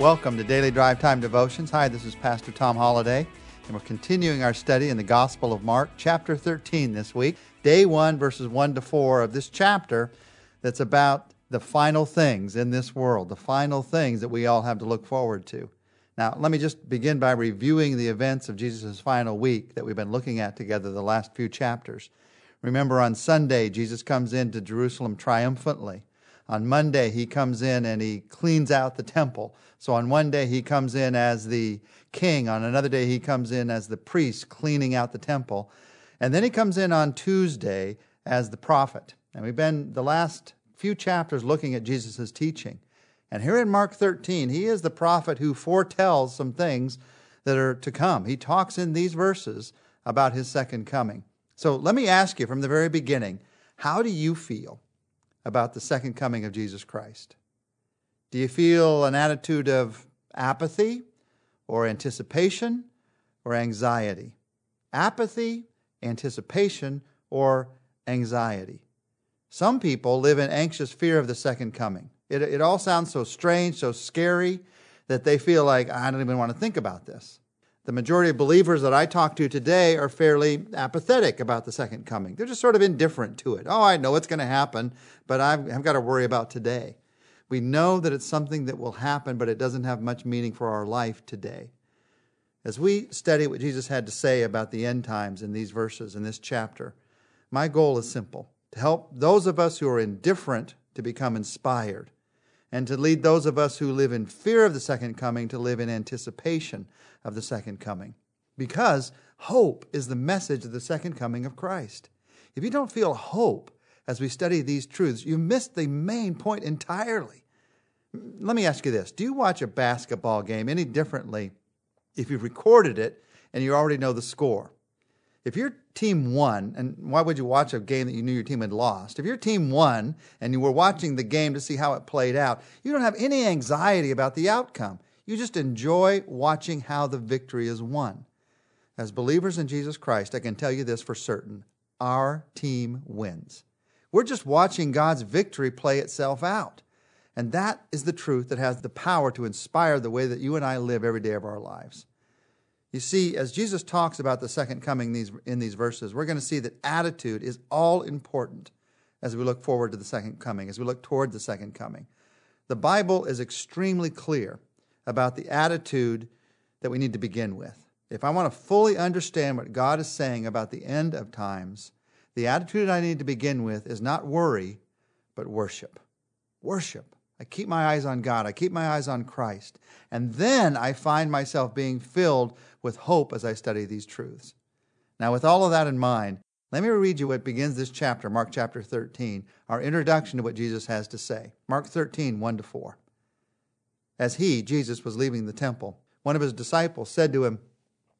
Welcome to Daily Drive Time Devotions. Hi, this is Pastor Tom Holladay, and we're continuing our study in the Gospel of Mark, chapter 13 this week, day 1, verses 1 to 4 of this chapter that's about the final things in this world, the final things that we all have to look forward to. Now, let me just begin by reviewing the events of Jesus' final week that we've been looking at together the last few chapters. Remember, on Sunday, Jesus comes into Jerusalem triumphantly. On Monday, he comes in and he cleans out the temple. So on one day, he comes in as the king. On another day, he comes in as the priest cleaning out the temple. And then he comes in on Tuesday as the prophet. And we've been the last few chapters looking at Jesus' teaching. And here in Mark 13, he is the prophet who foretells some things that are to come. He talks in these verses about his second coming. So let me ask you from the very beginning how do you feel about the second coming of Jesus Christ? Do you feel an attitude of apathy or anticipation or anxiety? Apathy, anticipation, or anxiety. Some people live in anxious fear of the second coming. It, it all sounds so strange, so scary, that they feel like, I don't even want to think about this. The majority of believers that I talk to today are fairly apathetic about the second coming. They're just sort of indifferent to it. Oh, I know it's going to happen, but I've, I've got to worry about today. We know that it's something that will happen, but it doesn't have much meaning for our life today. As we study what Jesus had to say about the end times in these verses, in this chapter, my goal is simple to help those of us who are indifferent to become inspired, and to lead those of us who live in fear of the second coming to live in anticipation of the second coming. Because hope is the message of the second coming of Christ. If you don't feel hope as we study these truths, you missed the main point entirely. Let me ask you this Do you watch a basketball game any differently if you've recorded it and you already know the score? If your team won, and why would you watch a game that you knew your team had lost? If your team won and you were watching the game to see how it played out, you don't have any anxiety about the outcome. You just enjoy watching how the victory is won. As believers in Jesus Christ, I can tell you this for certain our team wins. We're just watching God's victory play itself out. And that is the truth that has the power to inspire the way that you and I live every day of our lives. You see, as Jesus talks about the second coming in these verses, we're going to see that attitude is all important as we look forward to the second coming, as we look toward the second coming. The Bible is extremely clear about the attitude that we need to begin with. If I want to fully understand what God is saying about the end of times, the attitude I need to begin with is not worry, but worship. Worship. I keep my eyes on God. I keep my eyes on Christ. And then I find myself being filled with hope as I study these truths. Now, with all of that in mind, let me read you what begins this chapter, Mark chapter 13, our introduction to what Jesus has to say. Mark 13, 1 to 4. As he, Jesus, was leaving the temple, one of his disciples said to him,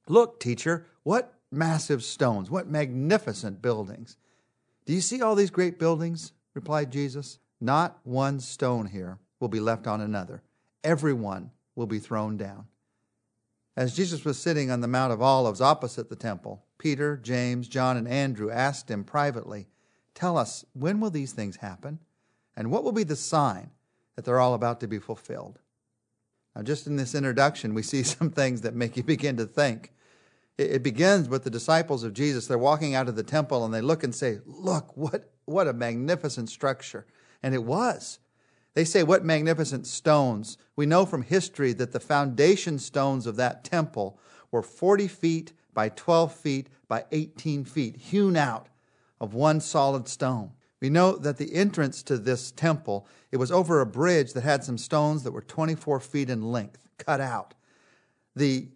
Look, teacher, what massive stones, what magnificent buildings. Do you see all these great buildings? replied Jesus. Not one stone here will be left on another. Every one will be thrown down. As Jesus was sitting on the Mount of Olives opposite the temple, Peter, James, John, and Andrew asked him privately, Tell us, when will these things happen? And what will be the sign that they're all about to be fulfilled? Now, just in this introduction, we see some things that make you begin to think. It begins with the disciples of Jesus. They're walking out of the temple and they look and say, Look, what, what a magnificent structure. And it was. They say, What magnificent stones. We know from history that the foundation stones of that temple were 40 feet by 12 feet by 18 feet, hewn out of one solid stone. We know that the entrance to this temple, it was over a bridge that had some stones that were 24 feet in length, cut out. The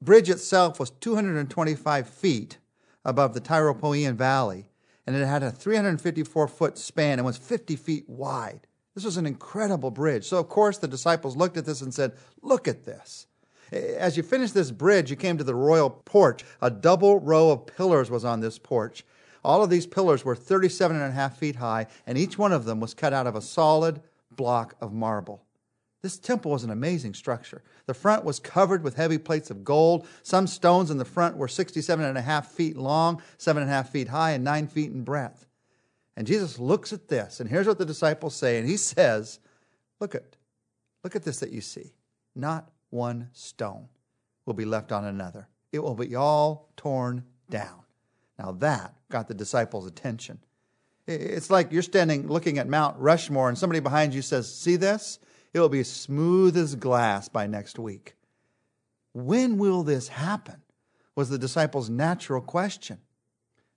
bridge itself was 225 feet above the Tyropoeon Valley, and it had a 354 foot span and was 50 feet wide. This was an incredible bridge. So, of course, the disciples looked at this and said, Look at this. As you finished this bridge, you came to the royal porch. A double row of pillars was on this porch. All of these pillars were 37 and a half feet high, and each one of them was cut out of a solid block of marble. This temple was an amazing structure. The front was covered with heavy plates of gold. Some stones in the front were 67 and a half feet long, seven and a half feet high, and nine feet in breadth. And Jesus looks at this, and here's what the disciples say, and he says, Look at, look at this that you see. not one stone will be left on another. It will be all torn down. Now that got the disciples' attention. It's like you're standing looking at Mount Rushmore and somebody behind you says, See this? It will be smooth as glass by next week. When will this happen? was the disciples' natural question.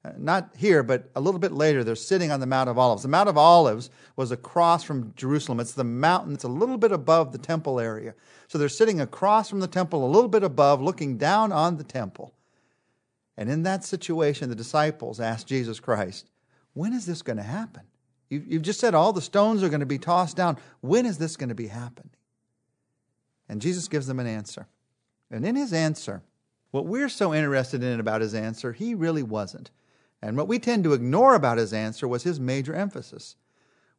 Uh, not here, but a little bit later, they're sitting on the Mount of Olives. The Mount of Olives was across from Jerusalem. It's the mountain that's a little bit above the temple area. So they're sitting across from the temple, a little bit above, looking down on the temple. And in that situation, the disciples asked Jesus Christ, When is this going to happen? You've just said all the stones are going to be tossed down. When is this going to be happening? And Jesus gives them an answer. And in his answer, what we're so interested in about his answer, he really wasn't. And what we tend to ignore about his answer was his major emphasis.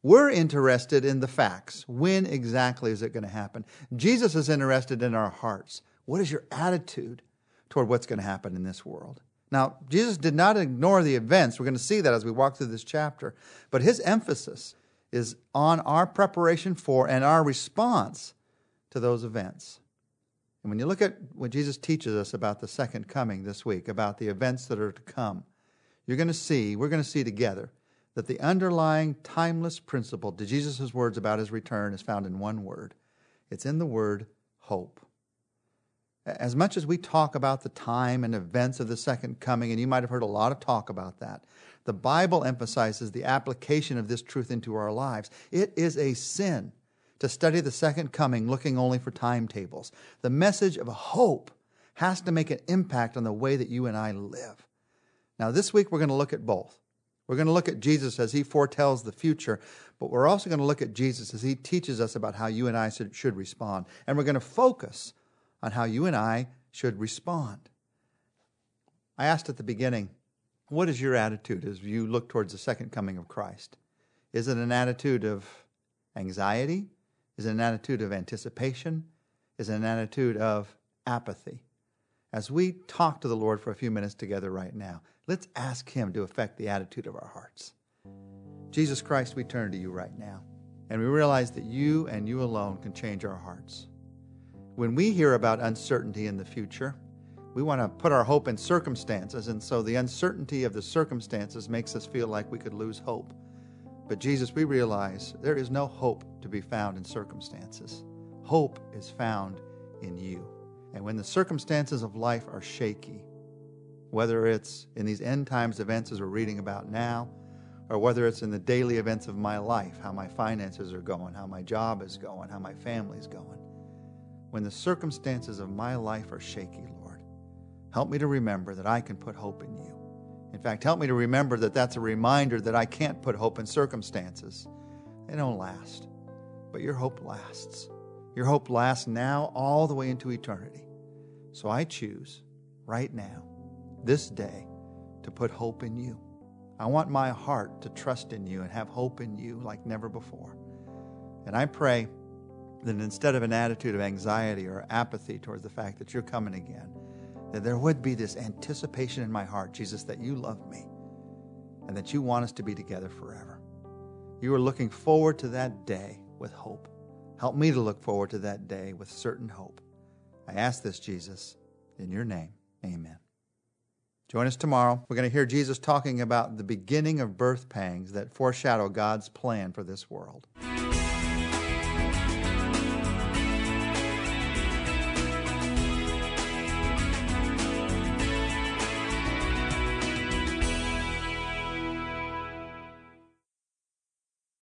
We're interested in the facts. When exactly is it going to happen? Jesus is interested in our hearts. What is your attitude toward what's going to happen in this world? Now, Jesus did not ignore the events. We're going to see that as we walk through this chapter. But his emphasis is on our preparation for and our response to those events. And when you look at what Jesus teaches us about the second coming this week, about the events that are to come, you're going to see, we're going to see together, that the underlying timeless principle to Jesus' words about his return is found in one word. It's in the word hope. As much as we talk about the time and events of the second coming, and you might have heard a lot of talk about that, the Bible emphasizes the application of this truth into our lives. It is a sin to study the second coming looking only for timetables. The message of hope has to make an impact on the way that you and I live. Now, this week we're going to look at both. We're going to look at Jesus as he foretells the future, but we're also going to look at Jesus as he teaches us about how you and I should respond. And we're going to focus on how you and I should respond. I asked at the beginning, what is your attitude as you look towards the second coming of Christ? Is it an attitude of anxiety? Is it an attitude of anticipation? Is it an attitude of apathy? As we talk to the Lord for a few minutes together right now, let's ask Him to affect the attitude of our hearts. Jesus Christ, we turn to you right now, and we realize that you and you alone can change our hearts. When we hear about uncertainty in the future, we want to put our hope in circumstances, and so the uncertainty of the circumstances makes us feel like we could lose hope. But Jesus, we realize there is no hope to be found in circumstances. Hope is found in you. And when the circumstances of life are shaky, whether it's in these end times events as we're reading about now, or whether it's in the daily events of my life, how my finances are going, how my job is going, how my family's going, when the circumstances of my life are shaky, Lord, help me to remember that I can put hope in you. In fact, help me to remember that that's a reminder that I can't put hope in circumstances. They don't last, but your hope lasts. Your hope lasts now all the way into eternity. So I choose right now, this day, to put hope in you. I want my heart to trust in you and have hope in you like never before. And I pray that instead of an attitude of anxiety or apathy towards the fact that you're coming again, that there would be this anticipation in my heart, Jesus, that you love me and that you want us to be together forever. You are looking forward to that day with hope. Help me to look forward to that day with certain hope. I ask this, Jesus, in your name. Amen. Join us tomorrow. We're going to hear Jesus talking about the beginning of birth pangs that foreshadow God's plan for this world.